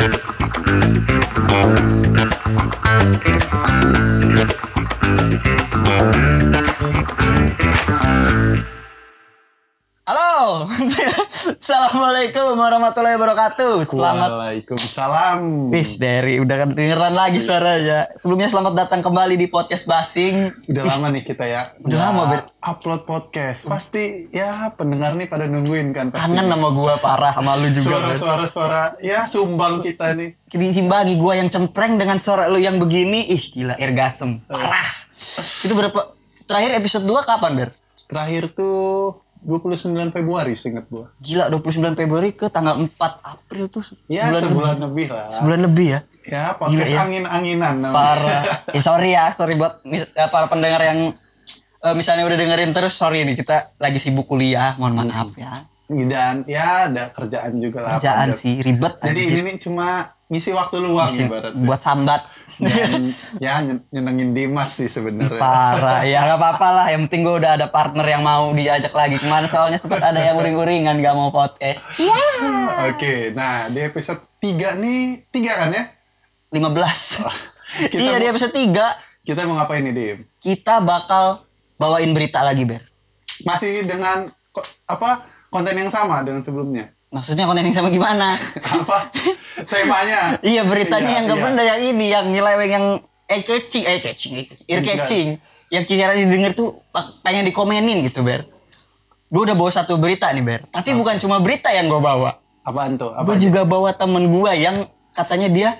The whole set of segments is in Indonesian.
Thank you. Warahmatullahi wabarakatuh. Selamat Waalaikumsalam. Bis Berry, udah kedengeran lagi suaranya. Sebelumnya selamat datang kembali di podcast Basing. Udah lama nih kita ya. Udah lama, Ber. Upload podcast. Pasti ya pendengar nih pada nungguin kan. Pasti. Kangen sama gua parah sama lu juga. Ber. Suara-suara-suara. Ya sumbang kita nih. Kini simbangi gua yang cempreng dengan suara lu yang begini. Ih, gila irgasem. Parah. Itu berapa? Terakhir episode 2 kapan, Ber? Terakhir tuh 29 Februari seingat gua. Gila 29 Februari ke tanggal 4 April tuh Ya sebulan sebulan lebih. lebih lah. Sebulan lebih ya. Ya podcast Gila ya. angin-anginan. Parah. Ya sorry ya, sorry buat eh, para pendengar yang eh, misalnya udah dengerin terus sorry nih kita lagi sibuk kuliah, mohon maaf ya. Dan ya ada kerjaan juga lah. Kerjaan sih ribet. Jadi anjir. ini cuma ngisi waktu luang ibarat. buat sambat. Dan ya nyen- nyenengin Dimas sih sebenarnya. Parah, ya nggak apa-apa lah. Yang penting gue udah ada partner yang mau diajak lagi ke mana. Soalnya sempat ada yang uring-uringan nggak mau podcast. Iya. Oke, nah di episode 3 nih, 3 kan ya? 15. Kita iya mau- di episode 3 Kita mau ngapain nih, Dim? kita bakal bawain berita lagi, Ber. Masih dengan apa konten yang sama dengan sebelumnya? Maksudnya konten yang sama gimana? Apa temanya? Iya beritanya Iya, yang gak iya. bener yang ini yang nyeleweng yang eh catching eh catching eh, catching, ear catching yang kira didengar tuh pengen dikomenin gitu ber. Gue udah bawa satu berita nih ber. Tapi bukan cuma berita yang gue bawa. Apaan tuh? Apa Gue juga bawa temen gue yang katanya dia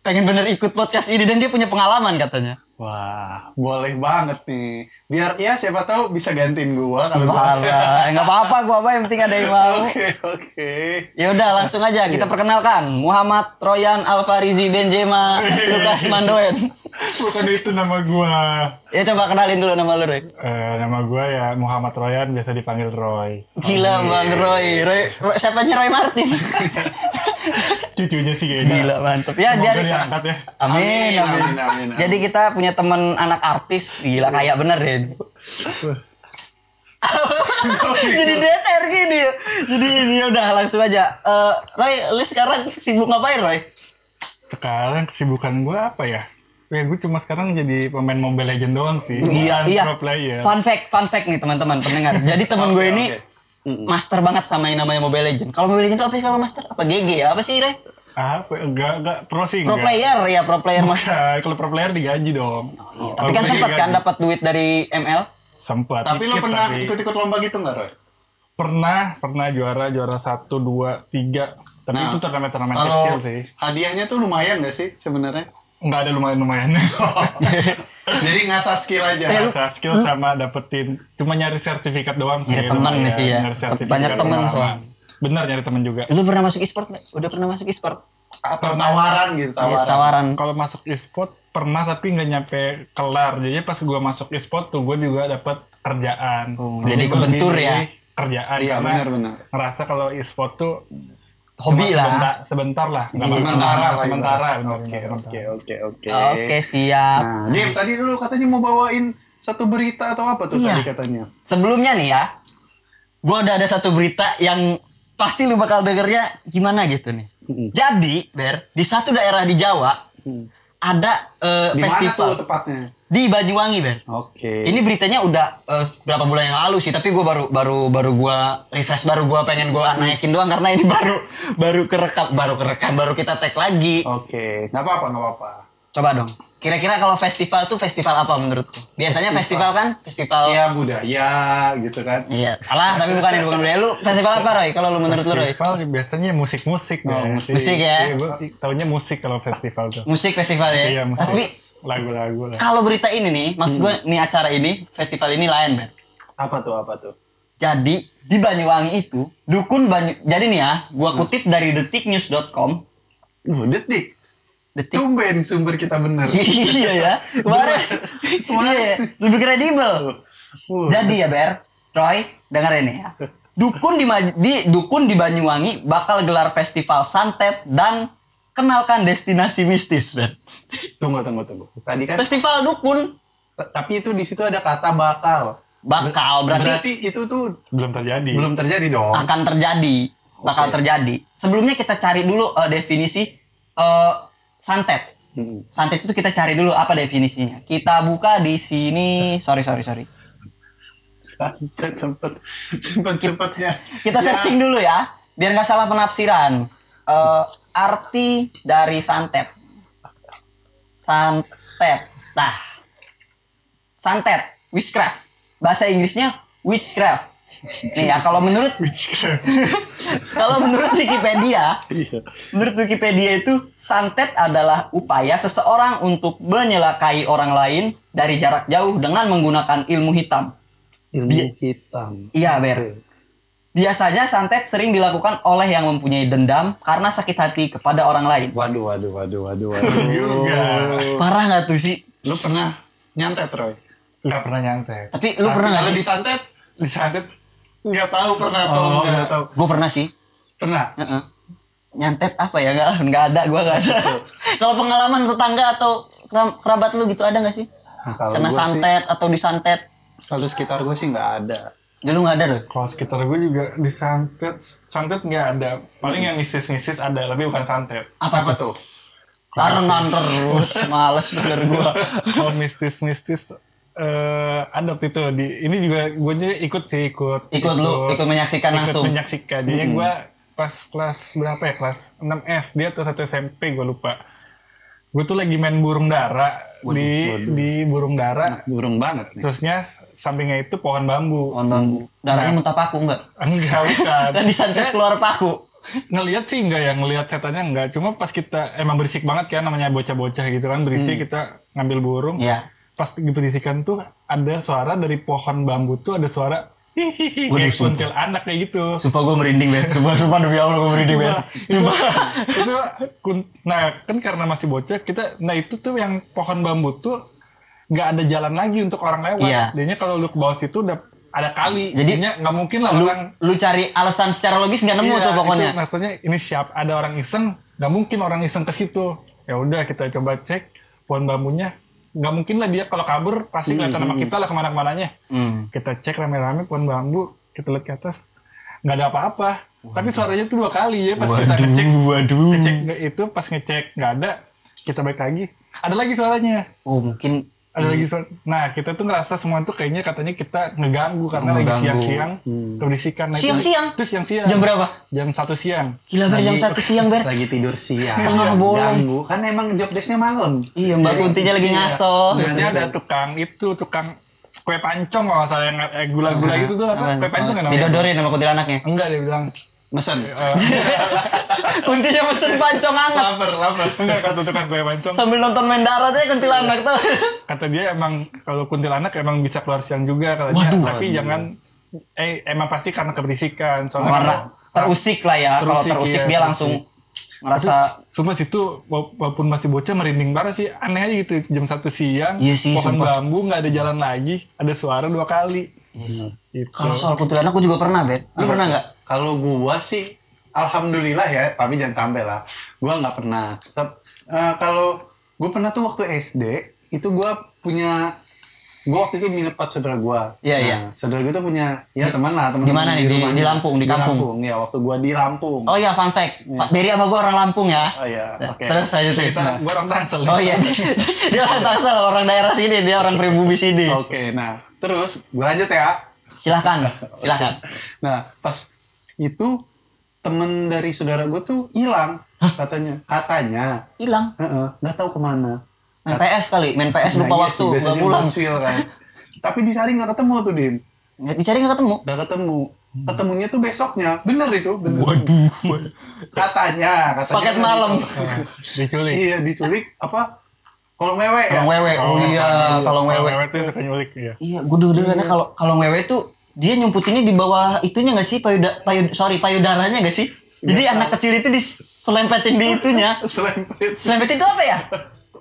pengen bener ikut podcast ini dan dia punya pengalaman katanya. Wah, boleh banget nih. Biar ya siapa tahu bisa gantiin gua kalau gua. Parah, nggak apa-apa gue apa yang penting ada yang mau. Oke, oke. Ya udah langsung aja kita perkenalkan Muhammad Royan Alfarizi Benzema Lukas Mandoen. Bukan itu nama gua. Ya coba kenalin dulu nama lu Roy. Eh, nama gua ya Muhammad Royan, biasa dipanggil Roy. Gila Bang Roy. Roy, Roy siapanya Roy Martin? Cucunya sih kayaknya. Gila mantep. Ya Semoga jadi diangkat ya. Amin, Amin, amin. amin, amin, amin. Jadi kita punya temen anak artis, gila kayak bener deh. Jadi deter gini ya. Jadi ini udah langsung aja. Eh, Roy, lu sekarang sibuk ngapain Roy? Sekarang kesibukan gua apa ya? Ya gue cuma sekarang jadi pemain Mobile Legend doang sih. Iya, iya. Pro player. Fun fact, fun fact nih teman-teman pendengar. Jadi temen gue Oke, ini master banget sama yang namanya Mobile Legend. Kalau Mobile Legend itu apa sih kalau master? Apa GG ya? Apa sih Roy? Apa? Enggak, enggak pro sih Pro enggak. player ya, pro player mas. Bukan, Kalau pro player digaji dong. Iya, tapi kan sempat kan dapat duit dari ML. Sempat. Tapi lo pernah tapi- ikut-ikut lomba gitu nggak, Roy? Pernah, pernah juara, juara satu, dua, tiga. Tapi Nah, itu turnamen-turnamen Kalau kecil sih. hadiahnya tuh lumayan nggak sih sebenarnya? Enggak ada lumayan-lumayan. Jadi ngasah skill aja. Eh, Rasa skill sama dapetin cuma nyari sertifikat doang sih. Nyari temen lumayan. sih ya. Nyari sertifikat Banyak temen pengalaman. soalnya. Bener nyari temen juga. Lu pernah masuk e-sport nggak? Udah pernah masuk e-sport? Atau tawaran gitu, Iya, tawaran. tawaran. Kalau masuk e-sport pernah tapi nggak nyampe kelar. Jadi pas gua masuk e-sport tuh gue juga dapet kerjaan. Oh, jadi gua kebentur ya? Kerjaan Iya, karena benar-benar. ngerasa kalau e-sport tuh Hobi cuma lah. Sebentar, sebentar lah. Nggak Iya, sementara lah, Sementara. Oke, oke, oke, oke. Oke, siap. Nah, Jim, tadi dulu katanya mau bawain satu berita atau apa tuh Iya. tadi katanya? Sebelumnya nih ya, gua udah ada satu berita yang pasti lu bakal dengernya gimana gitu nih. Jadi, Ber, di satu daerah di Jawa ada Di mana festival tuh tepatnya? di Banyuwangi, Ber. Oke. Ini beritanya udah eh, berapa bulan yang lalu sih, tapi gue baru baru baru gua refresh baru gua pengen gua naikin doang karena ini baru baru kerekam baru kerekam baru kita tag lagi. Oke, nggak apa-apa, nggak apa-apa. Coba dong. Kira-kira kalau festival tuh festival apa menurutku? Biasanya festival kan festival Ya budaya gitu kan. Iya, salah tapi bukan itu bukan budaya. Lu festival apa Roy? Kalau lu menurut lu Roy? Festival biasanya musik-musik Oh, ya. musik. Musik ya? Iya, gue taunya musik kalau festival tuh. Musik festival ya. Iya, musik. Tapi Lagu-lagu lah. kalau berita ini nih, maksud gue nih acara ini, festival ini lain, Ben. Apa tuh, apa tuh? Jadi di Banyuwangi itu dukun Banyu. Jadi nih ya, gua kutip dari detiknews.com. Uh, detik. Detik. Tumben sumber kita bener. iya ya. Kemarin. Iya, lebih kredibel. Uh, Jadi ya Ber, Troy, dengerin ya. Dukun di, di dukun di Banyuwangi bakal gelar festival santet dan kenalkan destinasi mistis, Ber. tunggu, tunggu, tunggu. Tadi kan, Festival dukun tapi itu di situ ada kata bakal. bakal berarti, Berarti itu tuh Belum terjadi. belum terjadi dong. akan terjadi, bakal Oke. terjadi. Sebelumnya kita cari dulu eh, definisi eh, santet. Hmm. Santet itu kita cari dulu apa definisinya. Kita buka di sini. Sorry sorry sorry. Santet sempet sempet sempetnya. Kita searching dulu ya, biar nggak salah penafsiran. Eh, arti dari santet. Santet. Nah, santet, witchcraft. Bahasa Inggrisnya witchcraft. Nih ya, kalau menurut kalau menurut Wikipedia, Iya. menurut Wikipedia itu santet adalah upaya seseorang untuk menyelakai orang lain dari jarak jauh dengan menggunakan ilmu hitam. Ilmu hitam. Iya, Ber. Biasanya santet sering dilakukan oleh yang mempunyai dendam karena sakit hati kepada orang lain. Waduh, waduh, waduh, waduh, waduh. Parah nggak tuh sih? Lu pernah nyantet, Roy? Nggak pernah nyantet. Tapi lu pernah nggak Kalau disantet, Disantet nggak tahu pernah atau Oh, nggak tahu. Gue pernah sih. Pernah. Heeh. Nyantet apa ya? Nggak, nggak ada. Gue nggak ada. Kalau pengalaman tetangga atau kera- kerabat lu gitu ada nggak sih? Nah, kalau Kena gua sih, santet atau disantet? kalau sekitar gue sih nggak ada. Jadi lu nggak ada loh. Kalau sekitar gue juga disantet, santet nggak ada. Paling yang misis-misis ada, tapi bukan santet. Apa, Apa tuh? tuh? Barengan terus. Males denger gue. Kalau mistis-mistis eh ada waktu itu di ini juga gue juga ikut sih ikut. Ikut lu, ikut. menyaksikan ikut langsung. menyaksikan. Jadi gue pas kelas berapa ya? Kelas 6 SD atau 1 SMP gue lupa. Gue tuh lagi main burung dara di di burung dara. Burung banget nih. terusnya sampingnya itu pohon bambu. Pohon bambu. Darahnya muntah paku enggak? enggak bukan. Kan disantet keluar paku. ngelihat sih enggak ya ngelihat setannya enggak cuma pas kita emang berisik banget kan namanya bocah-bocah gitu kan berisik kita ngambil burung. Iya. Pas diberisikan tuh ada suara dari pohon bambu tuh ada suara hihihi kayak kuntil anak kayak gitu Sumpah gue merinding, Ben. Sumpah, sumpah demi Allah gue merinding, Ben. Sumpah. itu nah kan karena masih bocah kita nah itu tuh yang pohon bambu tuh nggak ada jalan lagi untuk orang lewat Iya. jadinya kalau lu ke bawah situ udah ada kali Jadi, jadinya nggak mungkin lah Lu, orang lu cari alasan secara logis nggak nemu Iya, tuh pokoknya. itu maksudnya ini siap ada orang iseng nggak mungkin orang iseng ke situ ya udah kita coba cek pohon bambunya nggak mungkin lah dia kalau kabur pasti kelihatan sama kita lah ke mana-kemananya. Hmm. kita cek rame-rame pohon bambu kita lihat ke atas. Nggak ada apa-apa. Tapi suaranya tuh dua kali ya pas kita ngecek. waduh. ngecek itu pas ngecek nggak ada kita balik lagi. Ada lagi suaranya. Oh mungkin ada lagi suara nah kita tuh ngerasa semua tuh kayaknya katanya kita ngeganggu karena lagi Ngeganggu. siang-siang keberisikan Nah, itu- Siang-siang? terus siang-siang jam berapa? jam satu siang Gila ber jam Lagi- satu siang ber. Lagi tidur siang. Tengah bolong. Ganggu. Kan emang job desk-nya malam. Iya mbak Kuntinya lagi ngaso. terusnya ada tukang itu tukang kue pancong kalau salah yang eh, gula-gula gitu tuh apa kue pancong kan namanya Didodorin sama kuntilanaknya. enggak dia bilang Mesen. Kuntinya pesen pancong hangat. Lapar, lapar. enggak kata tukang kue pancong Sambil nonton main darat aja kuntilanak tuh. kata dia emang kalau kuntilanak emang bisa keluar siang juga katanya tapi jangan eh emang pasti karena keberisikan soalnya Karena kalau- terusik lah ya. Kalau Terusik, terusik iya, dia terusik. langsung ngerasa Sumpah situ wa- walaupun masih bocah merinding banget sih aneh aja gitu jam satu siang Iya sih, pohon sumpah. bambu nggak ada jalan lagi ada suara dua kali Iya gitu. Kalau soal kuntilanak gue juga pernah, Bet. Lu pernah nggak? Kalau gua sih, alhamdulillah ya, tapi jangan sampai lah. Gua nggak pernah. Tep- eh, kalau gua pernah tuh waktu SD, itu gua punya, gua waktu itu empat saudara gua. Iya, Nah, iya. Saudara gua tuh punya, ya teman lah, teman. di mana nih? Di- rumahnya. di Lampung, di kampung? ya waktu gua di Lampung. Oh iya, fun fact. Pak Berry sama gue orang Lampung ya. Oh iya, oke. Terus lanjutin. kita gua orang tangsel Oh iya, dia orang Tangsel, orang daerah sini, dia orang pribumi sini. Oke, nah terus gua lanjut ya. Silahkan, silahkan. Nah, pas itu temen dari saudara gue tuh hilang katanya. Katanya, Hilang. Heeh, nggak tahu ke mana. Main PS kali, main PS lupa Nah, iya waktu, sih, nggak pulang. kan. Tapi dicari nggak ketemu tuh Dim. Nggak dicari nggak ketemu. Nggak ketemu. Ketemunya tuh besoknya. Bener itu. Bener. Waduh. Katanya. katanya Paket kan malam. diculik iya diculik apa? Wewe ya. Kalau oh iya, kalau wewe. wewe tuh suka nyulik ya Iya, gue dulu dengarnya kalau kalau wewe tuh dia nyumputinnya di bawah itunya nggak sih payuda, payud, sorry payudaranya nggak sih? Jadi anak kecil itu diselempetin di itunya. Selempet itu apa ya?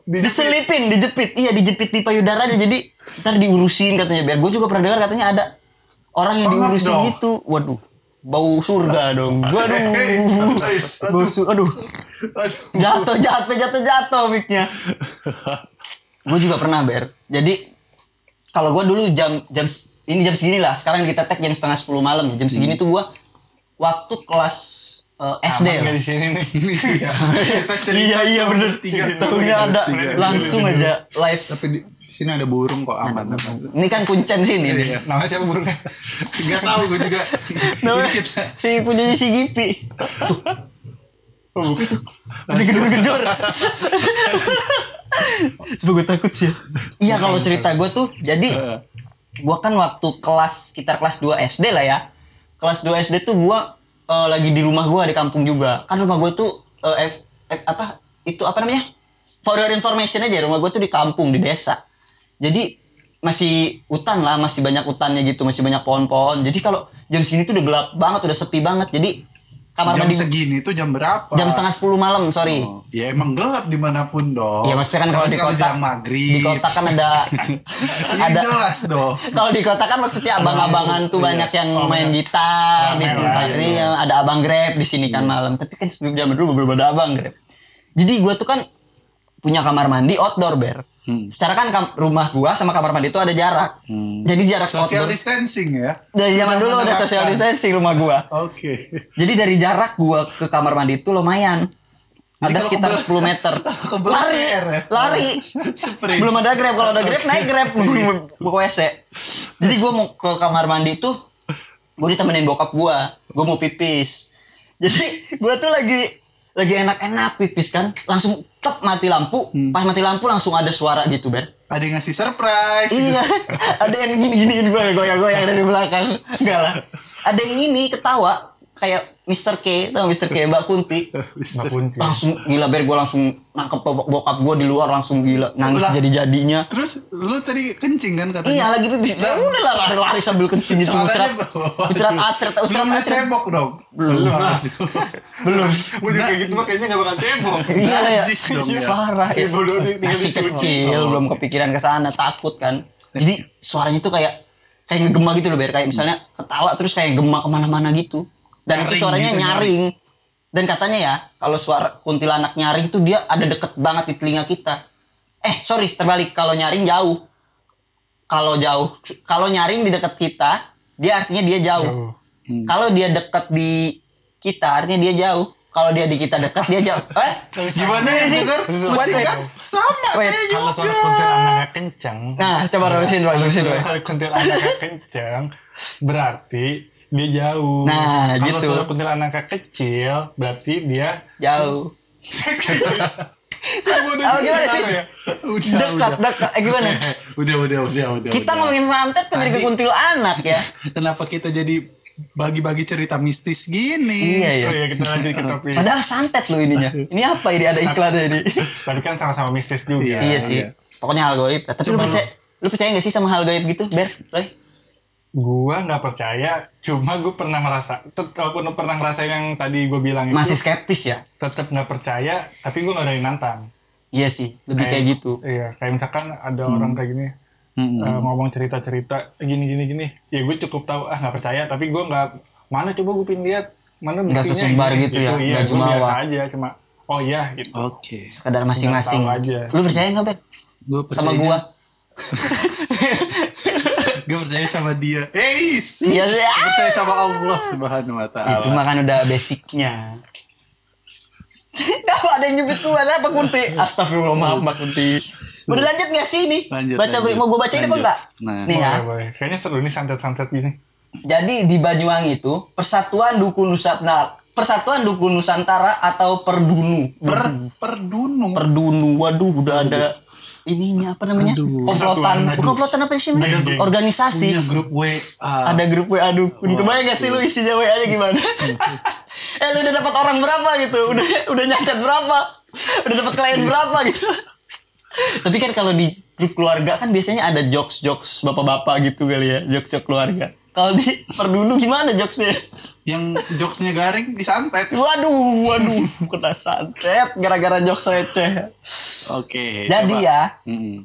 Diselipin, dijepit. Iya, dijepit di payudaranya. Jadi ntar diurusin katanya. Biar gue juga pernah dengar katanya ada orang yang Banget diurusin dong. gitu. Waduh, bau surga dong. Waduh, bau surga. Aduh, jatuh, jatuh, jatuh, jatuh mic-nya. gue juga pernah ber. Jadi kalau gue dulu jam jam ini jam segini lah. Sekarang kita tag jam setengah sepuluh malam. Jam segini tuh gue waktu kelas eh, SD nggak di sini nih. Iya. Iya iya sama bener. Tiga Tahunya ada tiga. langsung aja live. Tapi di sini ada burung kok aman. aman. Ini kan kuncen sini nih. Iya. Namanya siapa burungnya? Enggak tahu gue juga. Kita si punyanya si Gipi. Oh, itu. Ada gedor-gedor. Sebab gue takut sih. Iya kalau cerita gue tuh jadi gue kan waktu kelas sekitar kelas 2 SD lah ya. Kelas 2 SD tuh gue eh, lagi di rumah gue di kampung juga. Kan rumah gue tuh eh, F- F- apa itu apa namanya? For your information aja rumah gue tuh di kampung di desa. Jadi masih hutan lah, masih banyak hutannya gitu, masih banyak pohon-pohon. Jadi kalau jam sini tuh udah gelap banget, udah sepi banget. Jadi kamar jam mandi segini tuh jam berapa? jam setengah sepuluh malam, sorry. Oh, ya emang gelap di mana pun dong. Iya maksudnya kan kalau di kota jam maghrib. di kota kan ada Iya, ada jelas dong. kalau di kota kan maksudnya abang-abangan tuh Iya. banyak yang Oh, main iya. gitar di tempat iya. ini ada abang grab di sini kan malam tapi kan sebelum jam dulu belum ada abang grab jadi gua tuh kan punya kamar mandi outdoor ber. Hmm. secara kan kam- rumah gua sama kamar mandi itu ada jarak. Hmm. jadi jarak Social outdoor distancing ya. dari zaman dulu menerapkan. social distancing rumah gua. Oke. jadi dari jarak gua ke kamar mandi itu lumayan. Ada kalau sekitar kebelet- 10 meter. lari ya? lari. Belum ada grab. Kalau ada grab naik grab. Ke WC jadi gue mau ke kamar mandi tuh gue ditemenin bokap gue gue mau pipis. Jadi gue tuh lagi lagi enak-enak pipis kan. Langsung tep mati lampu pas mati lampu langsung ada suara gitu ber Ada yang ngasih surprise. iya ada yang gini gini gini gue goyang-goyang dari belakang enggak lah ada yang ini ketawa kayak Mr. K tau Mr. K Mbak Kunti Mbak Kunti. langsung gila ber gue langsung nangkep bok- bokap gue di luar langsung gila nangis Lah. jadi jadinya Terus lu tadi kencing kan katanya? iya lagi pipis ya udah lah lari-lari sambil kencing itu atret Belum muncrat ada atret cebok dong. Belum. Belum. Gue juga kayak gitu mah kayaknya gak bakal cebok. iya lah ya dong ya. parah ya tinggal masih kecil belum kepikiran ke sana takut kan jadi suaranya tuh kayak kayak ngegema gitu loh ber kayak misalnya ketawa terus kayak gema ke mana-mana gitu dan itu Nyaring suaranya gitu, nyaring dan katanya ya kalau suara kuntilanak nyaring tuh dia ada deket banget di telinga kita eh sorry terbalik kalau nyaring jauh kalau jauh kalau nyaring di dekat kita dia artinya dia jauh Jauh. Hmm. kalau dia dekat di kita artinya dia jauh kalau dia di kita dekat dia jauh eh Gimana ya sih? Mesti Wait, kan sama Wait. saya Kalau juga. suara kuntilanaknya kencang. Nah, coba terusin, Roy, Kalau terusin, Roy. kuntilanaknya kencang, berarti dia jauh. Nah, Kalau gitu. suara kuntilanaknya kecil, berarti dia jauh Udah, Oh, gimana sih? ya? Udah, dekat udah. dekat eh gimana Udah, udah, udah, udah. kita udah. ngomongin santet kan ke Tadi- kuntilanak ya Kenapa kita jadi bagi-bagi cerita mistis gini? Iya, iya. Oh iya kita lanjut ke topik. padahal santet loh ininya ini apa ini ada iklannya ini Tapi kan sama-sama mistis juga. Iya. iya sih pokoknya hal gaib tapi lu percaya lu percaya gak sih sama hal gaib gitu ber Roy Gua nggak percaya, cuma gue pernah merasa, walaupun pernah ngerasain yang tadi gue bilang itu, masih skeptis ya tetap nggak percaya, tapi gue nggak ada yang nantang. iya sih lebih kayak gitu Iya, kayak misalkan ada orang kayak gini Mm-mm. eh, ngomong cerita-cerita gini gini gini, ya gue cukup tahu ah nggak percaya, tapi gue nggak mana coba gue pin lihat mana Nggak buktinya sesebar gini, gitu ya, Iya, nggak gue jumawa. biasa aja, cuma oh iya gitu. Oke. sekadar masing-masing aja. lu percaya nggak ber Gue sama gua Gue percaya sama dia. Eh, iya sih Gue percaya sama Allah Subhanahu wa taala. itu mah kan udah basicnya Kenapa ada yang nyebut gua apa Kunti? Astagfirullah maaf Mbak Kunti. Udah lanjut gak sih ini? Lanjut, Baca lanjut. mau gue bacain apa enggak? Nah. nih ya. Kayaknya seru nih santet-santet gini. Jadi di Banyuwangi itu Persatuan Dukun Nusantara Persatuan Dukun Nusantara atau Perdunu. Per perdunung. Perdunu. Waduh, udah ada ininya apa namanya? Aduh. Komplotan. Bukan komplotan apa sih? Geng. Organisasi. Punya grup WA. Ada grup WA dukun. Kebayang gak sih lu isinya WA-nya gimana? eh lu udah dapat orang berapa gitu? Udah udah nyatet berapa? Udah dapat klien berapa gitu? Tapi kan kalau di grup keluarga kan biasanya ada jokes-jokes bapak-bapak gitu kali ya, jokes-jokes keluarga. Kalau di perdunu gimana jokesnya? Yang jokesnya garing disantet. Waduh, waduh, kena santet gara-gara jokes receh. Oke. Jadi coba. ya,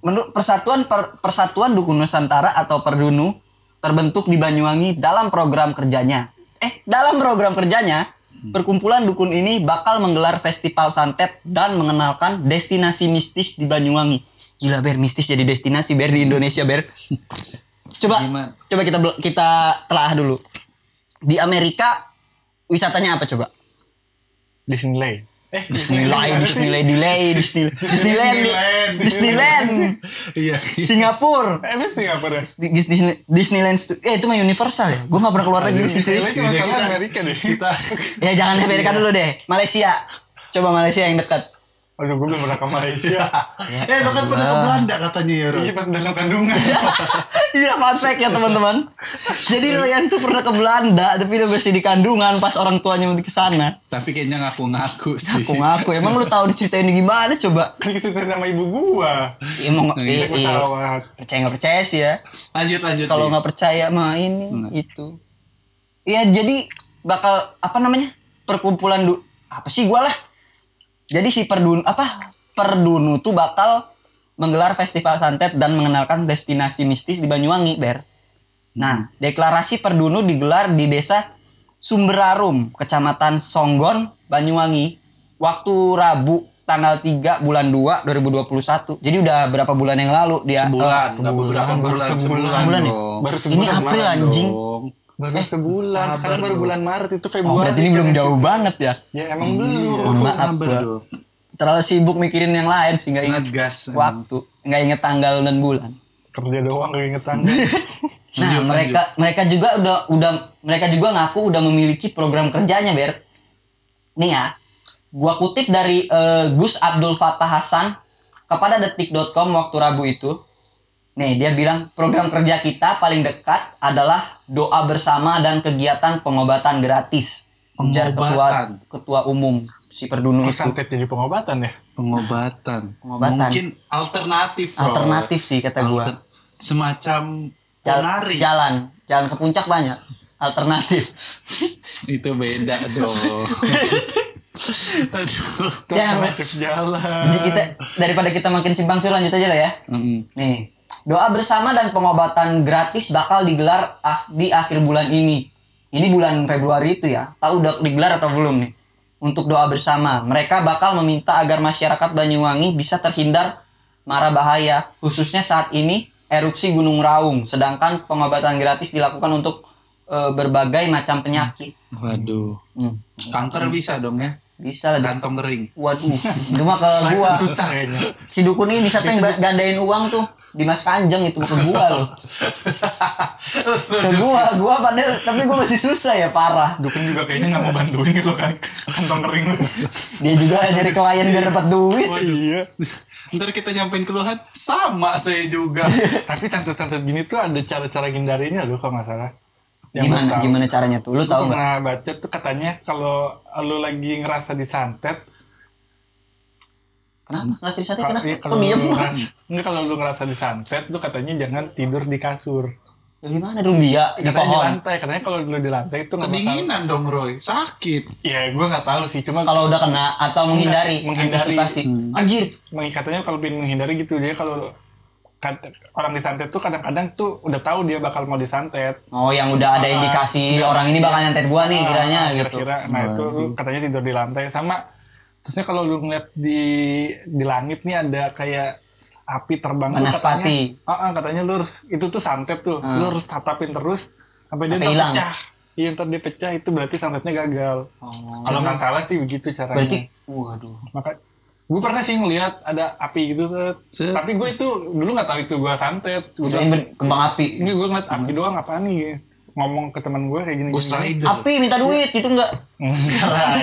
menurut Persatuan Per- Persatuan Dukun Nusantara atau Perdunu terbentuk di Banyuwangi dalam program kerjanya. Eh, dalam program kerjanya, perkumpulan dukun ini bakal menggelar festival santet dan mengenalkan destinasi mistis di Banyuwangi. Gila Ber, mistis jadi destinasi Ber di Indonesia Ber. Coba Gimana? coba kita kita telah dulu. Di Amerika wisatanya apa coba? Disneyland. Eh, Disneyland, Disneyland, delay, Disneyland, Disneyland, Disneyland, Iya. Singapura, Eh, emang Singapura ya? Disney- Disneyland, stu- eh itu mah Universal ya? Gue gak pernah keluar negeri sih cuy. Disneyland itu masalah Amerika deh. Kita Ya jangan Amerika dulu deh, Malaysia. Coba Malaysia yang dekat. Aduh, gue belum pernah ke Malaysia. Eh, lo kan pernah ke Belanda katanya ya, Ron. Iya, pas dalam kandungan. Iya fact ya teman-teman. Jadi Ryan tuh pernah ke Belanda, tapi dia masih di kandungan pas orang tuanya mau ke sana. Tapi kayaknya ngaku-ngaku sih. Aku ngaku, emang lu tahu diceritain gimana coba? Kan itu nama ibu gua. Iya, eh, eh, Pesawat. percaya nggak percaya sih ya. Lanjut lanjut. Kalau nggak percaya mah ini itu. Iya jadi bakal apa namanya perkumpulan du apa sih gua lah. Jadi si perdun apa perdunu tuh bakal menggelar festival santet dan mengenalkan destinasi mistis di Banyuwangi, Ber. Nah, deklarasi perdunu digelar di desa Sumberarum, Kecamatan Songgon, Banyuwangi, waktu Rabu tanggal 3 bulan 2 2021. Jadi udah berapa bulan yang lalu dia sebulan, nggak beberapa bulan, sebulan. sebulan, Bulan ya? dong. Baru ini sebulan April kemarin anjing. Dong. Baru sebulan. Sekarang baru bulan Maret itu Oh, Februari. berarti ini belum jauh banget ya. Ya emang belum. Mohon maaf, Sabar terlalu sibuk mikirin yang lain sih nggak inget Ngegas. waktu, nggak inget tanggal dan bulan. Kerja doang gak inget tanggal. Nah, Lanjut, mereka mereka juga udah udah mereka juga ngaku udah memiliki program kerjanya, Ber. Nih ya. Gua kutip dari eh, Gus Abdul Fattah Hasan kepada detik.com waktu Rabu itu. Nih, dia bilang program kerja kita paling dekat adalah doa bersama dan kegiatan pengobatan gratis. Ujar ketua Pengobatan. ketua umum si Perdunu Oh, itu. santet jadi pengobatan ya? Pengobatan. Pengobatan. Mungkin alternatif. Bro. Alternatif sih kata gua. Alter- Semacam penari. jalan, jalan ke puncak banyak. Alternatif. Itu beda dong. Aduh. Ya, jalan. Jadi kita daripada kita makin simpang siur lanjut aja lah ya. Mm. Nih, doa bersama dan pengobatan gratis bakal digelar ah- di akhir bulan ini. Ini bulan Februari itu ya. Tahu udah digelar atau belum nih? Untuk doa bersama, mereka bakal meminta agar masyarakat Banyuwangi bisa terhindar mara bahaya, khususnya saat ini erupsi Gunung Raung. Sedangkan pengobatan gratis dilakukan untuk eh, berbagai macam penyakit. Waduh. Hmm. Kanker bisa dong ya. Bisa lah. Kantong kering. Waduh, itu mah ke gua. Susah kayaknya. Si dukun ini siapa yang ga- gandain uang tuh? Dimas Kanjeng itu ke gua loh. Ke gua, gua padahal tapi gua masih susah ya parah. Dukun juga kayaknya gak mau bantuin gitu kan. Kantong kering. Dia juga nyari klien biar dapat duit. Oh iya. Ntar kita nyampein keluhan sama saya juga. Tapi santet-santet gini tuh ada cara-cara hindarinya loh kalau nggak salah. Gimana gimana caranya tuh? Lu tahu nggak? pernah baca tuh katanya kalau lu lagi ngerasa disantet, Kenapa? Nggak kalau, kenapa? iya, Kok kalau diem? lu ngerasa, enggak kalau lu ngerasa disantet tuh katanya jangan tidur di kasur. Ya, Gimana dong dia di Katanya di pohon? lantai, katanya kalau lu di lantai itu. Kedinginan dong Roy. Sakit. Ya, gue nggak tahu sih, cuma Kalau udah kena atau menghindari, menghindari. Hmm. Anjir, katanya kalau pengen menghindari gitu dia kalau orang disantet tuh kadang-kadang tuh udah tahu dia bakal mau disantet. Oh, yang udah ada Ah, indikasi udah. orang ini bakal nyantet gua nih Ah, kiranya gitu. kira-kira. Nah itu lu katanya tidur di lantai sama terusnya kalau lu ngeliat di di langit nih ada kayak api terbang tuh Banaspati. katanya, ah, ah, katanya lu harus itu tuh santet tuh, Ah. lu harus tatapin terus sampai dia Sampai hilang. pecah. Iya ntar dia pecah itu berarti santetnya gagal. Oh. Kalau nggak salah sih begitu caranya. Berarti, waduh. maka gue pernah sih ngeliat ada api gitu Set. Tapi gue itu dulu nggak tahu itu gue santet gue kembang api. ini gue ngeliat api doang apaan nih ngomong ke teman gue kayak gini Ghost Rider. Api minta duit gitu enggak? enggak lah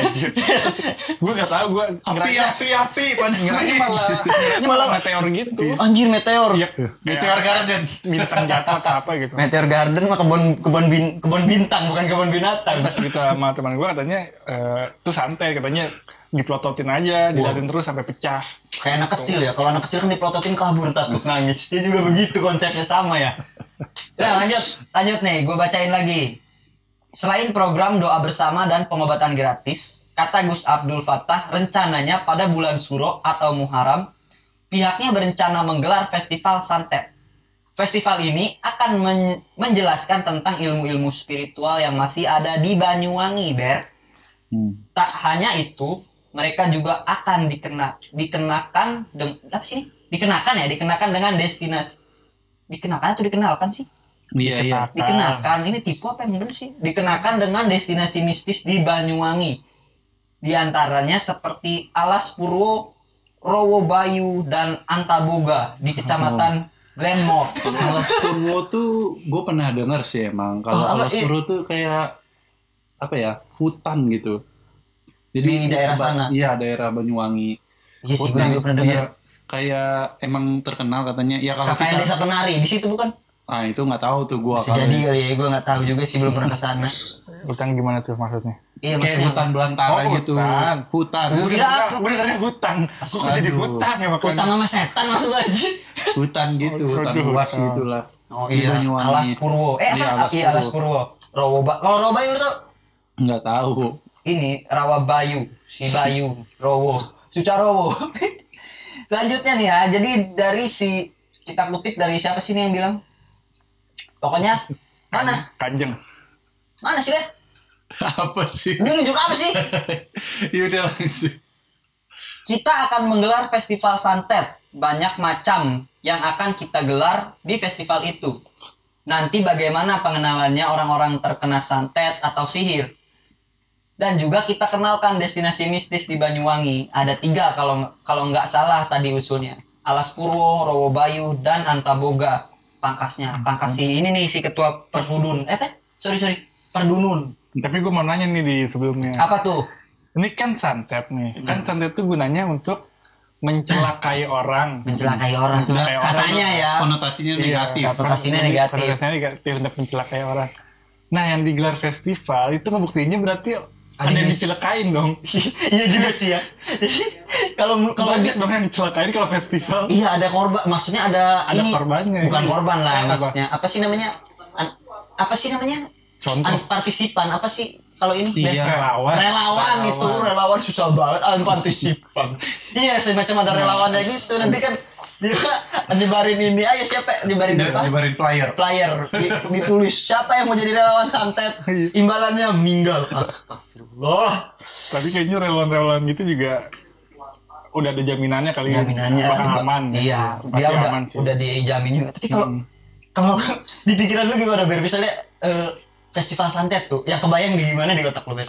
gue nggak tahu gue Api, api, api. Ngiranya malah malah meteor gitu Anjir meteor. iya Meteor Garden. bintang jatuh atau apa gitu Meteor Garden mah kebun kebun bin, kebun bintang bukan kebun binatang. gitu sama teman gue katanya eh, tuh santai katanya diplototin aja diliatin terus sampai pecah Kayak anak kecil ya. Kalau anak kecil kan diprototin kabur takut nangis. Dia juga begitu konsepnya sama ya. Nah lanjut, lanjut nih. Gue bacain lagi. Selain program doa bersama dan pengobatan gratis, kata Gus Abdul Fattah, rencananya pada bulan Suro atau Muharram, pihaknya berencana menggelar festival santet. Festival ini akan men- menjelaskan tentang ilmu-ilmu spiritual yang masih ada di Banyuwangi, Ber. Hmm. Tak hanya itu, mereka juga akan dikena dikenakan deng, apa sih? ini? Dikenakan ya, dikenakan dengan destinasi. Dikenakan atau dikenalkan sih? Iya, iya. Dikenakan. Ini tipe apa yang bener sih? Dikenakan dengan destinasi mistis di Banyuwangi. di antaranya seperti Alas Purwo, Rowo Bayu, dan Antaboga di kecamatan Glenmore. Alas Purwo tuh gue pernah denger sih emang. Kalau Oh, Alas. Purwo tuh kayak apa ya hutan gitu. Di daerah ba- sana? Iya daerah Banyuwangi. Iya sih, gue juga pernah dengar. Iya, kayak emang terkenal katanya. Ya kalau kita, desa penari di situ bukan? ah itu nggak tahu tuh gue. Bisa jadi kali ya, gue nggak tahu juga sih belum pernah ke sana. Hutan gimana tuh maksudnya? Iya, kayak maksudnya- hutan belantara Oh, gitu. hutan. Hutan. Kira? Gue dengarnya hutan. Gue kok jadi hutan ya makanya. Utang sama setan maksud aja. Hutan gitu, Oh, hutan luas hutan. gitu lah. Oh iya, Banyuwangi. Alas Purwo. Eh apa? Iya, Iya, Alas Purwo. Rowo Ba- Kalau Rowo Bayu lu tuh Nggak tahu. Ini Rawa Bayu, si Bayu, Rowo, Sucarowo. Lanjutnya nih ya, jadi dari si kita kutip dari siapa sih nih yang bilang? Pokoknya mana? Kanjeng. Mana sih Ben? apa sih? Lu nunjuk apa sih? ya udah langsung. Kita akan menggelar festival santet. Banyak macam yang akan kita gelar di festival itu. Nanti bagaimana pengenalannya orang-orang terkena santet atau sihir. Dan juga kita kenalkan destinasi mistis di Banyuwangi. Ada tiga kalau kalau nggak salah tadi usulnya. Alas Purwo, Rowo Bayu, dan Antaboga. Pangkasnya. Pangkas si ini nih si ketua Perfudun. Eh, teh? sorry sorry. Perdunun. Tapi gue mau nanya nih di sebelumnya. Apa tuh? Ini kan santet nih. Kan santet itu gunanya untuk mencelakai orang. Mencelakai orang. Mencelakai orang. Katanya ya. Konotasinya Iya, negatif. konotasinya negatif. Konotasinya negatif untuk mencelakai orang. Nah, yang digelar festival itu ngebuktinya berarti ada, Ada yang dicelakain dong. Iya juga sih ya. Kalau kalau Banyak dong yang dicelakain kalau festival. Iya ada korban, maksudnya ada, Ada ini korbannya. bukan korban lah Apa? maksudnya. Apa sih namanya? An- apa sih namanya? Contoh. An- partisipan apa sih kalau ini? Iya. Ben? Relawan. Relawan itu, relawan susah banget. Ah, partisipan. iya, semacam ada relawannya gitu. Nanti kan dia nyebarin ini aja siapa nyebarin Dia- apa? Nyebarin flyer. flyer di- ditulis siapa yang mau jadi relawan santet imbalannya meninggal astagfirullah Tapi kayaknya relawan-relawan gitu juga udah ada jaminannya kali ya. jaminannya Bakal aman. iya Pasti dia udah aman sih. udah dijamin juga tapi kalau Hmm. kalau di pikiran lu gimana Ber misalnya eh, festival santet tuh yang kebayang di gimana di otak lu Ber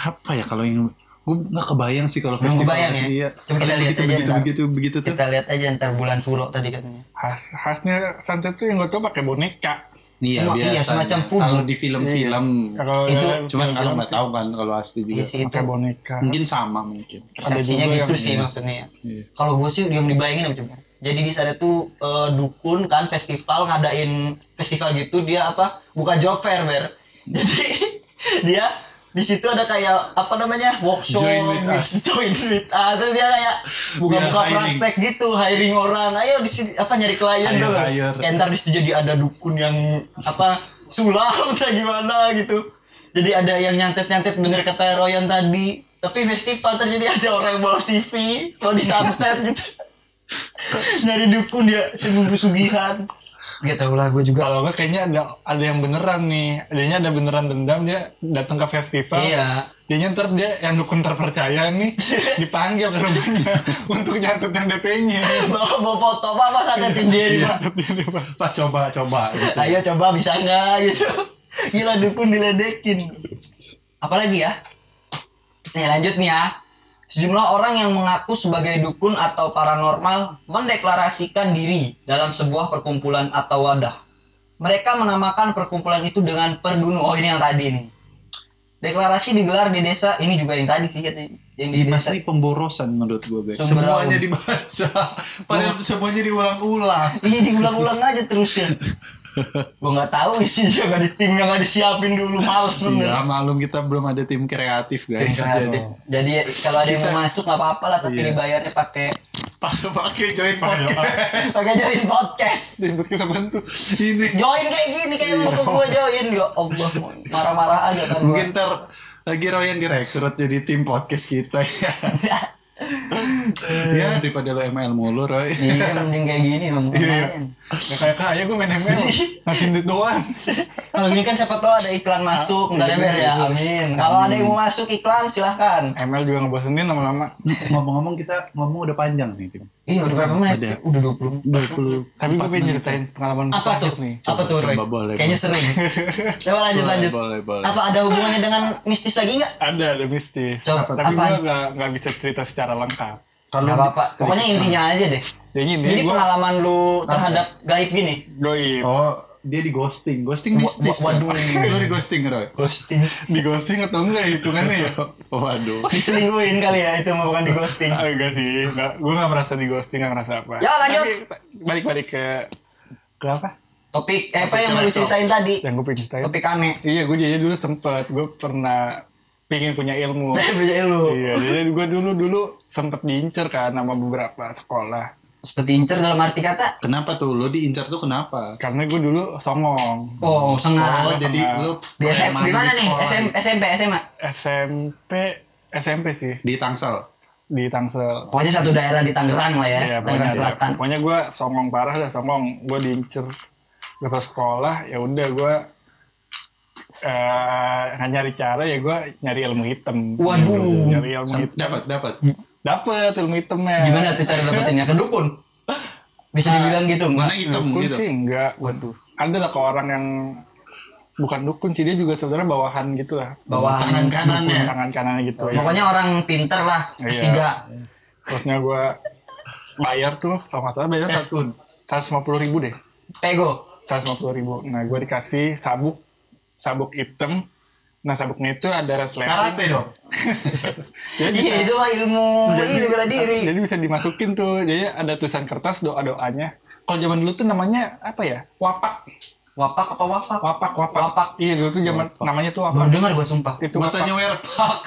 Apa ya kalau yang gue nggak kebayang sih kalau festival kebayang ya? Iya. Coba kita lihat begitu, aja begitu, ntar. begitu begitu tuh. kita lihat aja ntar bulan suro tadi katanya Khas, khasnya santet tuh yang gue tau pakai boneka. Iya Cuma- biasa. iya, semacam voodoo. Kalau di film-film. Kalau Itu Cuman kalau nggak tahu kan kalau asli juga. iya sih itu pakai boneka. Mungkin sama mungkin. persepsinya gitu sih maksudnya Iya. kalau gue sih yang dibayangin apa coba jadi di sana tuh eh, dukun kan festival ngadain festival gitu dia apa buka job fair ber jadi dia di situ ada kayak apa namanya workshop. Join with us. join with us. Terus dia kayak buka-buka praktek gitu hiring orang. Ayo di sini apa nyari klien Hire, hire. Kayak ntar di situ jadi ada dukun yang apa sulam atau gimana gitu. Jadi ada yang nyantet-nyantet bener kata Royan tadi. Tapi festival terjadi ada orang yang bawa CV mau disantet gitu. Nyari dukun dia sembuh pesugihan Gak tau lah gue juga Kalau enggak kayaknya ada ada yang beneran nih. Adanya ada beneran dendam dia datang ke festival. Iya Dia ntar dia yang dukun terpercaya nih dipanggil ke rumahnya untuk nyatet yang DP-nya. Bawa bawa foto apa santetin dia nih, Pak. Pak coba coba. Gitu. Ayo coba bisa nggak gitu Gila dukun diledekin Apalagi ya Nih lanjut nih ya Sejumlah orang yang mengaku sebagai dukun atau paranormal mendeklarasikan diri dalam sebuah perkumpulan atau wadah. Mereka menamakan perkumpulan itu dengan perdunu. Oh ini yang tadi nih. Deklarasi digelar di desa. Ini juga yang tadi sih katanya. Yang di Ini desa. pasti pemborosan menurut gue guys. Sumber Semuanya dibaca. Padahal semuanya diulang-ulang. Iya diulang-ulang aja terus ya. Gue nggak tahu isinya nggak di tim yang nggak disiapin dulu males bener. Iya, maklum kita belum ada tim kreatif guys. Jadi, jadi kalau ada yang mau masuk nggak apa-apa lah, tapi Iya. dibayarnya pakai Pakai join podcast. pakai join podcast. Ribut ke bantu. Ini Join kayak gini kayak mau gue join ya Allah marah-marah aja kan. mungkin ntar lagi Royan direkrut jadi tim podcast kita ya. ya daripada lo ML mulu Roy iya mending kayak gini dong Iya. Gak kayak kaya gue main ML. Ngasih duit doang. kalau ini kan siapa tahu ada iklan masuk ntar ya Ber ya amin kalau ada yang mau masuk iklan silahkan ML juga ngebosenin lama-lama. ngomong-ngomong kita ngomong udah panjang nih Tim iya udah berapa menit Ada. sih? udah 20 Tapi gue pengen ceritain pengalaman apa tuh nih. apa tuh coba, boleh, kayaknya sering coba lanjut Boleh, lanjut boleh, boleh. apa ada hubungannya dengan mistis lagi nggak Ada, ada mistis. Coba, Tapi gue apaan? gak, gak bisa cerita secara lengkap. Nggak apa-apa pokoknya intinya aja deh Jadi ini jadi gue pengalaman lu terhadap gaib gini goib. oh dia di ghosting ghosting wa- waduh. lo di ghosting Roy ghosting Di ghosting atau enggak hitungannya ya? waduh diselingkuhin kali ya itu bukan di ghosting Ah, enggak sih, enggak. Gue gak merasa di ghosting, gak merasa apa. Ya, lanjut. Tapi balik-balik ke ke apa? topik eh, apa yang mau lu ceritain tadi Yang gue ceritain. topik aneh Iya, gue jadi dulu sempet, gue pernah pengen punya ilmu. Punya lu iya, jadi gue dulu dulu sempet diincer kan sama beberapa sekolah. Seperti incer dalam arti kata? Kenapa tuh? Lo diincar tuh kenapa? Karena gue dulu songong. oh sengaja oh jadi lo di SM, di mana nih? SM, SMP SMA SMP, SMP sih. Di Tangsel? Di Tangsel. pokoknya satu daerah di Tangerang lah ya Iya, pokoknya, Tangerang Selatan. pokoknya gue songong parah dah songong. Gue diincer ke sekolah, ya udah gue eh nggak nyari cara ya gue nyari ilmu hitam. Waduh. Nyari ilmu hitam. dapat dapat Dapet ilmu hitamnya. gimana tuh cara dapetinnya ke dukun bisa dibilang gitu mana hitam dukun gitu sih enggak. Waduh. Ada lah ke orang yang bukan dukun sih dia juga sebenarnya bawahan gitu lah. bawahan tangan kanannya Tangan kanannya gitu ya. pokoknya orang pinter lah Iya. S3 Terusnya gue bayar tuh kalau nggak salah bayar Eskun. seratus lima puluh ribu deh. pego seratus lima puluh ribu. Nah gue dikasih sabuk sabuk hitam. Nah sabuknya itu ada resleting. karate dong Jadi iya itu mah ilmu ini bela diri Jadi bisa dimasukin tuh. Jadi ada tulisan kertas doa doanya. Kalau zaman dulu tuh namanya apa ya? Wapak. wapak apa wapak Wapak, wapak. Wapak. Iya dulu tuh zaman namanya tuh baru wapak. dengar gua sumpah Itu gua wapak. tanya werpak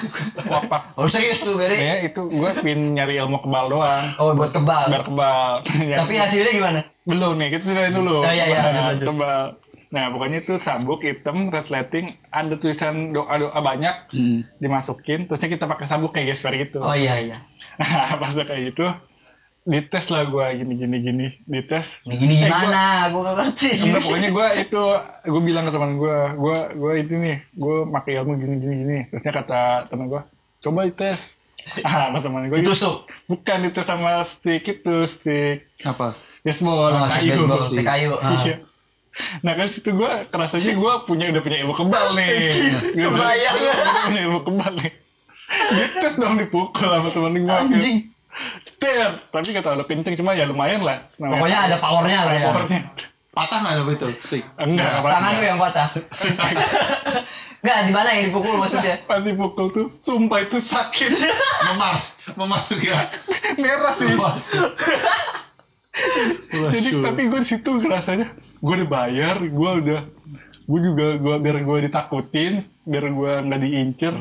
wapak. oh serius tuh Beri Ya itu gue pin nyari ilmu kebal doang. oh buat kebal Biar kebal. tapi hasilnya gimana belum nih kita ceritain dulu Oh, iya, iya, Nah, lanjut. kebal nah pokoknya itu sabuk hitam resleting ada tulisan doa doa banyak dimasukin terusnya kita pakai sabuk kayak gesper gitu. Oh iya iya. Nah, pas udah kayak gitu dites lah gue gini gini gini dites. Ini gini Eh, gimana? Gua nggak ngerti. Enggak, pokoknya gue itu gue bilang ke teman gue gue gue itu nih gue pakai ilmu gini gini gini. Terusnya kata teman gue coba dites. Ah sama teman gue ditusuk. bukan dites sama stick itu stick. Apa? Baseball oh kayu. baseball kayu. Ah. Iya. Nah kan situ gue kerasanya gue punya udah punya ilmu kebal nih. Gitu. Kebayang. Gua punya ilmu kebal nih. Dites dong dipukul sama temen gue. anjing Ter. Tapi kata lo kenceng cuma ya lumayan lah. Namanya pokoknya ada powernya lah ya powernya. patah nggak tapi itu stick Enggak, apa tangan lu yang patah Enggak, di mana yang dipukul maksudnya? Pas dipukul tuh, sumpah itu sakit. memar memar juga Merah sih. Jadi tapi gue di situ ngerasanya gue udah bayar, gue udah gue juga gue biar gue ditakutin, biar gue nggak diincer,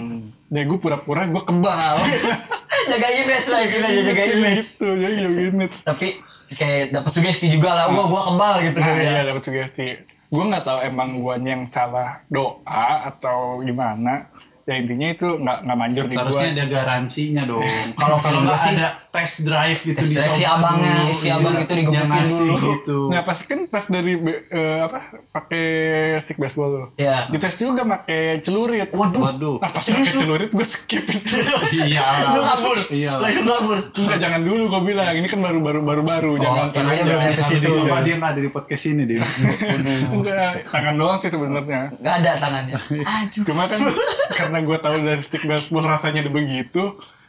ya gue pura-pura gue kebal. jaga image lah kita jaga image. gitu, jadi jaga image. Tapi kayak dapat sugesti juga lah, gua gua kebal gitu Nah, ya. iya dapat sugesti. Gue nggak tahu emang guanya yang salah doa atau gimana. Ya intinya itu nggak nggak manjur di seharusnya ada garansinya dong Kalau kalau film nggak ada test drive gitu Test drive si abangnya, si abang itu digebukin dulu. gitu Nah pas kan pas dari eh, apa pakai stick baseball tuh. Iya. Dites juga pakai celurit. Waduh. waduh Nah pas pakai celurit gue skip itu. iya Lu kabur. iya Langsung kabur. Enggak jangan dulu gue bilang ini kan baru baru baru baru jangan kirain tangan belum aja. nyampe situ. coba dia nggak ada di podcast ini dia Enggak tangan doang sih sebenarnya. Enggak ada tangannya. Aduh. Cuma kan karena gue tahu dari stick baseball rasanya udah begitu,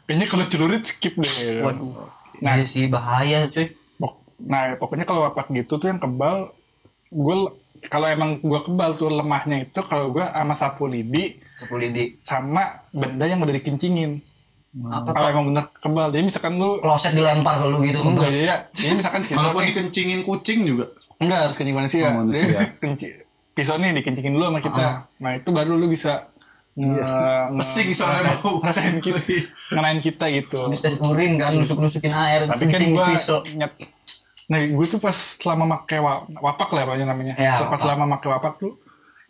kayaknya kalau celurit skip deh. Waduh. Nah. Iya sih bahaya cuy. Pok- Nah pokoknya kalau wapak gitu tuh yang kebal, gue kalau emang gue kebal tuh lemahnya itu kalau gue sama sapu lidi Sepuluh lidi. sama benda yang udah dikencingin. Apa Kalau emang bener kebal, jadi misalkan lu Kloset dilempar ke lu gitu. enggak ya, jadi misalkan nih, dikencingin kucing juga enggak harus kencing manusia. Oh, manusia. Jadi kenci- pisau nih dikencingin dulu sama kita. Nah itu baru lu bisa nge- nge- pesing soalnya ngerasain- bau ngerasain kita, ngenain kita gitu. Habis tes urin kan nusuk-nusukin air, Tapi kan pisau. nyet. Nah gue tuh pas selama make wa- wapak lah apa namanya. Ya, pas wapak. selama make wapak tuh,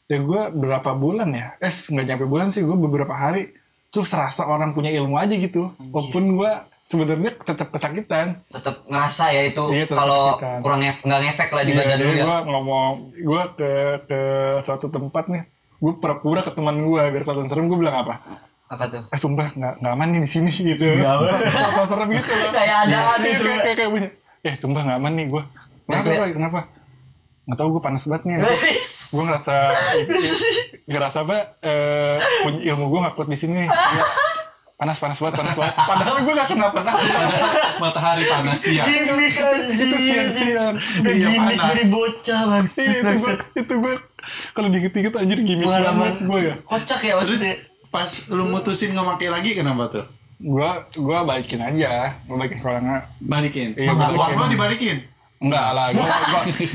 ya gue berapa bulan ya? Eh nggak nyampe bulan sih, gue beberapa hari tuh serasa orang punya ilmu aja gitu. Walaupun gue sebenarnya tetap kesakitan tetap ngerasa ya itu Iya, kalau kurang nggak ngefek lah di Iya, badan lu jadi ya gue ngomong gue ke ke suatu tempat nih gue pura-pura ke teman gue biar kelihatan serem gue bilang apa? Apa tuh? Eh sumpah nggak nggak aman nih di sini gitu. Sok-sok serem gitu kayak ada Iya, gitu kayak kayak punya eh sumpah nggak aman nih gue kenapa Ya, kenapa? Nggak tahu gue panas banget nih. Gue ngerasa ngerasa apa eh, punya ilmu gue nggak kuat di sini. panas panas banget panas banget padahal gue gak kenapa kenapa Matahari panas siang. Gini kan itu siang-siang Iya, Gini panas. dari bocah Iya, maksud itu gue itu gue kalau dikit-dikit anjir gimmick banget gue ya kocak ya Terus maksudnya pas lu mutusin nggak pakai lagi kenapa tuh? gue gue balikin aja gue balikin soalnya Balikin. Iya, Uang balikin. lo dibalikin. enggak lah gue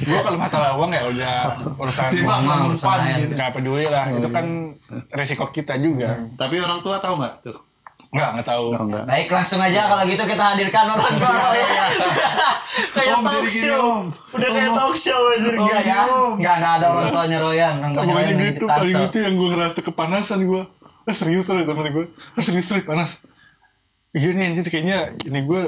gue kalau masalah uang ya udah urusan Tiba umpan urusan gitu. nggak peduli lah itu kan resiko kita juga Tapi orang tua tahu nggak tuh? Nggak nggak tahu enggak. Baik langsung aja kalau gitu kita hadirkan orang tua ya. kayak Om, talk show. Om. Udah kayak talk show aja Om, enggak ya. Enggak enggak ada orang tuanya Royan. Orang tuanya pokoknya gitu paling gitu yang gue ngerasa kepanasan gue eh, serius loh temen gue eh, serius loh panas Iya nih anjir kayaknya ini gue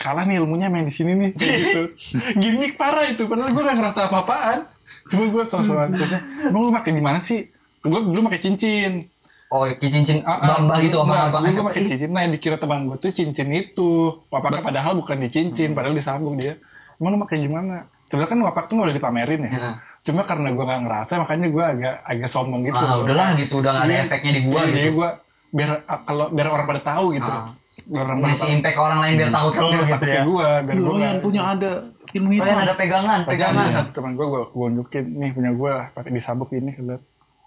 kalah nih ilmunya main di sini nih kayak gitu. Gimik parah itu padahal gue gak ngerasa apa-apaan. Cuma gue sama-sama terusnya, emang lu pakai di mana sih? Gue dulu pakai cincin. Oh, kayak cincin Ah, ah, bamba gitu nah, abang-abang. dulu Gue pakai cincin. Nah, yang dikira teman gue tuh cincin itu. Wapaknya padahal bukan di cincin, padahal disambung dia. Emang lu pakai gimana? Sebenarnya kan wapak tuh gak boleh dipamerin ya. Ya. Cuma karena gue gak ngerasa, makanya gue agak agak sombong gitu. Ah, udahlah gitu, udah gak ada Iya. efeknya di gua Iya, Jadi gitu. gue biar kalau biar orang pada tahu gitu. Ah. Biar orang Ngasih tahu. impact ke orang lain biar tahu kan Kalau gitu pakai ya. gue, biar gue Royan punya ada ilmu hitam. ada pegangan, pegangan satu teman gue gue gue unjukin nih punya gue pakai disabuk ini kalian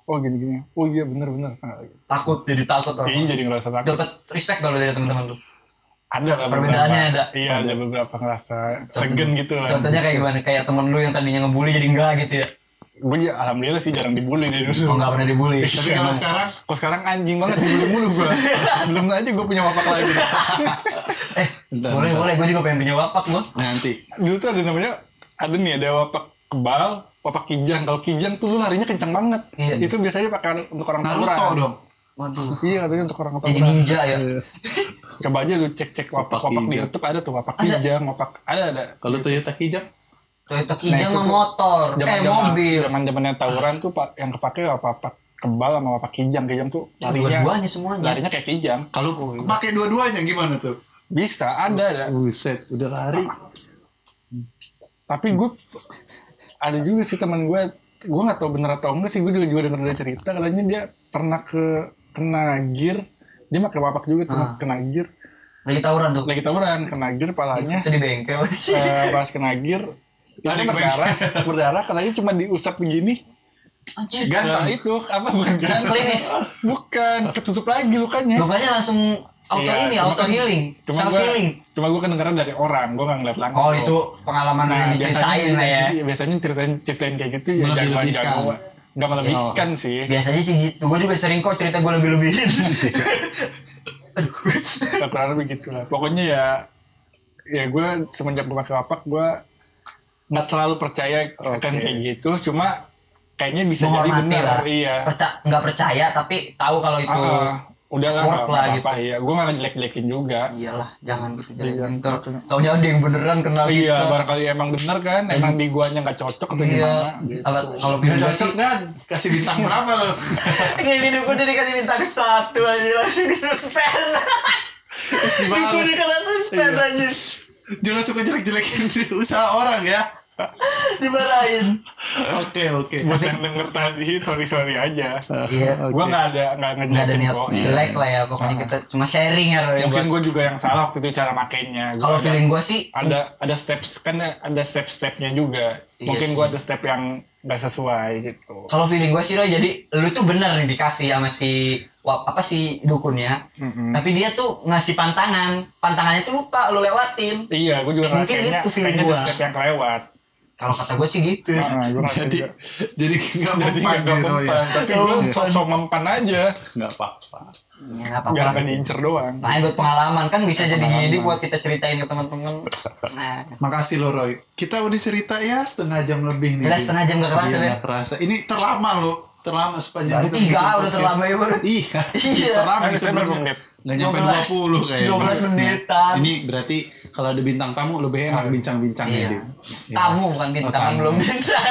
oh gini gini oh iya bener bener nah, Takut jadi takut ini orang. jadi ngerasa takut Dapat respect kalau dari teman-teman lu. ada lah Perbedaannya beberapa. ada. iya ada beberapa ngerasa segen gitu lah Contohnya kayak gimana? Kayak temen lu yang tadinya ngebully jadi enggak gitu ya. gue ya alhamdulillah sih jarang dibully dari dulu Oh, enggak pernah dibully. Tapi kalau sekarang kok sekarang anjing banget dibully mulu gue belum aja gue punya wapak lagi Eh, Bentar, boleh bentar. boleh gue juga pengen punya wapak gua. nanti dulu tuh ada namanya ada nih ada wapak kebal wapak kijang kalau kijang tuh lu larinya kencang banget Iya. itu biasanya pakai untuk orang Naruto tawuran dong. Waduh. iya katanya untuk orang Jadi ninja ya. Coba aja lu cek-cek wapak Wapak wapak di. YouTube ada tuh wapak kijang, wapak ada ada. Kalau Toyota hijab Toyota Nah, Kijang tuh motor, eh mobil. Zaman zamannya tawuran tuh pak yang kepake wapak kebal sama wapak kijang, kijang tuh larinya Dua-duanya semuanya. larinya kayak kijang. kalau pakai dua-duanya gimana tuh? Bisa ada ada. Buset, udah lari. Tapi gue ada juga sih teman gue, gue nggak tahu bener atau enggak sih gue juga juga denger dia cerita katanya dia pernah ke kena gear dia pakai wapak juga tuh Ah. kena gear Lagi tawuran tuh. lagi tawuran kena gear palanya Bisa di bengkel sih. eh, pas kena gear itu Lari berdarah berdarah katanya cuma diusap begini Anjir. Nah, Ganteng. itu apa bukan ganteng? Klinis. Bukan, ketutup lagi lukanya. Lukanya langsung auto Iya, ini, cuma auto kan- healing, Cuma self gua, healing. cuma gue kedengeran dari orang, gue gak ngeliat langsung. Oh itu pengalaman nah, yang diceritain lah ya. biasanya ceritain ceritain kayak gitu ya jagoan jagoan. Gak melebihkan sih. Biasanya sih gitu. Gue juga sering kok cerita gue lebih-lebihin. Gak kurang lebih gitu lah. Pokoknya ya, ya gue semenjak gue pakai wapak, gue nggak terlalu percaya akan kayak gitu. Cuma kayaknya bisa jadi Menghormati benar. lah. Iya. Perca nggak percaya tapi tahu kalau itu. Ah, udah lah, work lah apa-apa. Iya, gue gak ngejelek-jelekin juga. Iyalah, jangan gitu Iya, jangan. Ntar taunya ada yang beneran kenal Iya, kita. barangkali emang bener kan, emang di guanya nggak cocok atau Iya. gimana. Gitu. Kalau video cocok sih kan? Kasih bintang berapa lo? Ini gue udah dikasih bintang satu aja langsung disuspend. Kasih Gue balas. dikena suspend Iya. aja. Jangan suka jelek-jelekin usaha orang ya. Dimarahin. Oke, oke. Buat yang denger tadi, sorry sorry aja. Iya. Gue nggak ada nggak Nggak ada niat jelek lah ya pokoknya kita cuma sharing ya. Roy, Mungkin buat- gue juga yang salah waktu itu cara makainya. Kalau feeling gue sih ada ada steps kan ada step stepnya juga. Iya Mungkin gue ada step yang nggak sesuai gitu. kalau feeling gue sih Roy jadi lu tuh bener nih dikasih sama si wap, apa si dukunnya Mm-mm. tapi dia tuh ngasih pantangan pantangannya tuh lupa lu lewatin Iya, gue juga Mungkin itu feeling kayaknya ada gua. step yang kelewat. Kalau kata gue sih gitu Nah, gue Jadi, juga. jadi nggak mempan nggak mempan, ya. tapi gue mempan. sosok mempan aja, Nggak apa-apa. ya nggak biar apa-apa nggak diincer doang. Lain buat pengalaman kan bisa jadi Pengalaman. jadi buat kita ceritain ke teman-teman nah Makasih lo Roy. Kita udah cerita ya setengah jam lebih nih. Jelas setengah jam gak kerasa, Iya, kerasa. Ini terlama lo. Terlama sepanjang baru kita tiga udah terlama ya baru Iya. Iya. Terlama menit? Nggak nyampe 12 20 kayaknya. 12 menitan. Ini berarti kalau ada bintang tamu lebih enak bincang-bincang Iya. ya. Dim. Iya. Tamu bukan bintang, Oh, tamu. belum bintang.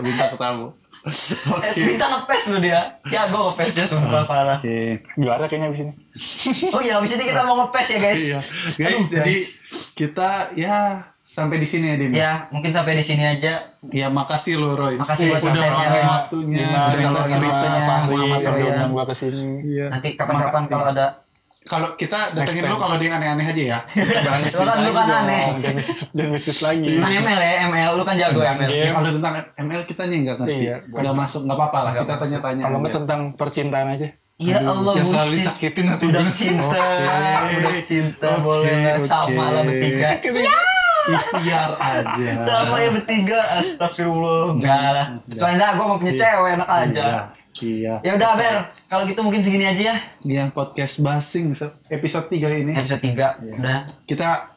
bintang tamu. Eh, Oke. bintang ngepes lu dia. Ya gue ngepes ya sumpah parah. Oke. Juara kayaknya abis ini. Oh iya, abis ini kita mau ngepes ya guys. Iya. Aduh, Guys, jadi kita ya sampai di sini ya, Dim. Ya, mungkin sampai di sini aja. Ya makasih lo Roy. Makasih buat udah luangin Roy. waktunya. Gimana cerita kalau ceritanya Fahri Muhammad yang Royan. undang gua ke sini. Iya. Nanti kapan-kapan kalau ada Kalau kita datengin lu kalau dia yang aneh-aneh aja ya. Bahas Lu kan lu kan aneh. Dan bisnis, dan bisnis lagi. Tentang ML ya, ML lu kan jago Tentang ML. game. Ya, kalau tentang ML kita nya nggak ngerti. Iya. Nggak masuk, nggak apa-apa lah. Kita tanya-tanya. Kalau tentang percintaan aja. Ya Allah, yang selalu disakitin nanti Udah cinta, udah cinta, boleh sama lah bertiga. Ikhtiar aja. Sama ya bertiga, astagfirullah. Enggak. Kecuali gue mau punya cewek, enak aja. Iya. Iya. Ya udah, Ber. Kalau gitu mungkin segini aja ya. Yang podcast basing episode 3 ini. Episode 3, udah. Kita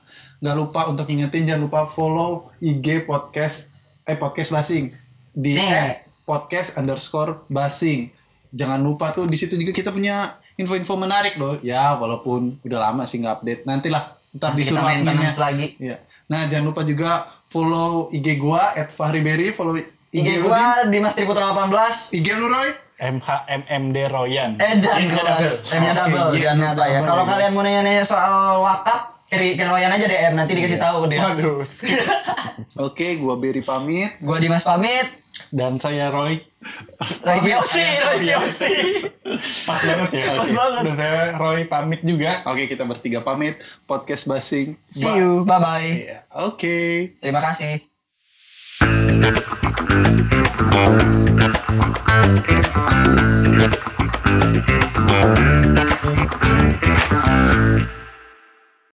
nggak lupa untuk ingetin jangan lupa follow IG podcast eh podcast basing di Nih. podcast underscore basing. Jangan lupa tuh di situ juga kita punya info-info menarik loh. Ya walaupun udah lama sih nggak update. Nantilah ntar Nanti kita disuruh adminnya. lagi. Iya. Nah jangan lupa juga follow IG gua at Fahriberry, follow IG, IG gua di Mas Triputra 18. Dim. IG lu Roy. MHMMD Royan. Eh dan M-nya double. M-nya double, iya, jangan lupa ya. Kalau ya. kalian mau nanya-nanya soal wakaf, kiri kiri Royan aja DM nanti dikasih Iya. tahu ke dia. Waduh. Oke, gua Berry pamit. Gua Dimas pamit. Dan saya Roy. Roy Kiyoshi, Roy Kiyoshi. Pas banget ya. Pas banget. Dan saya Roy pamit juga. Oke, kita bertiga pamit. Podcast basing. See you, bye bye. Iya. Oke. Terima kasih. Thank you.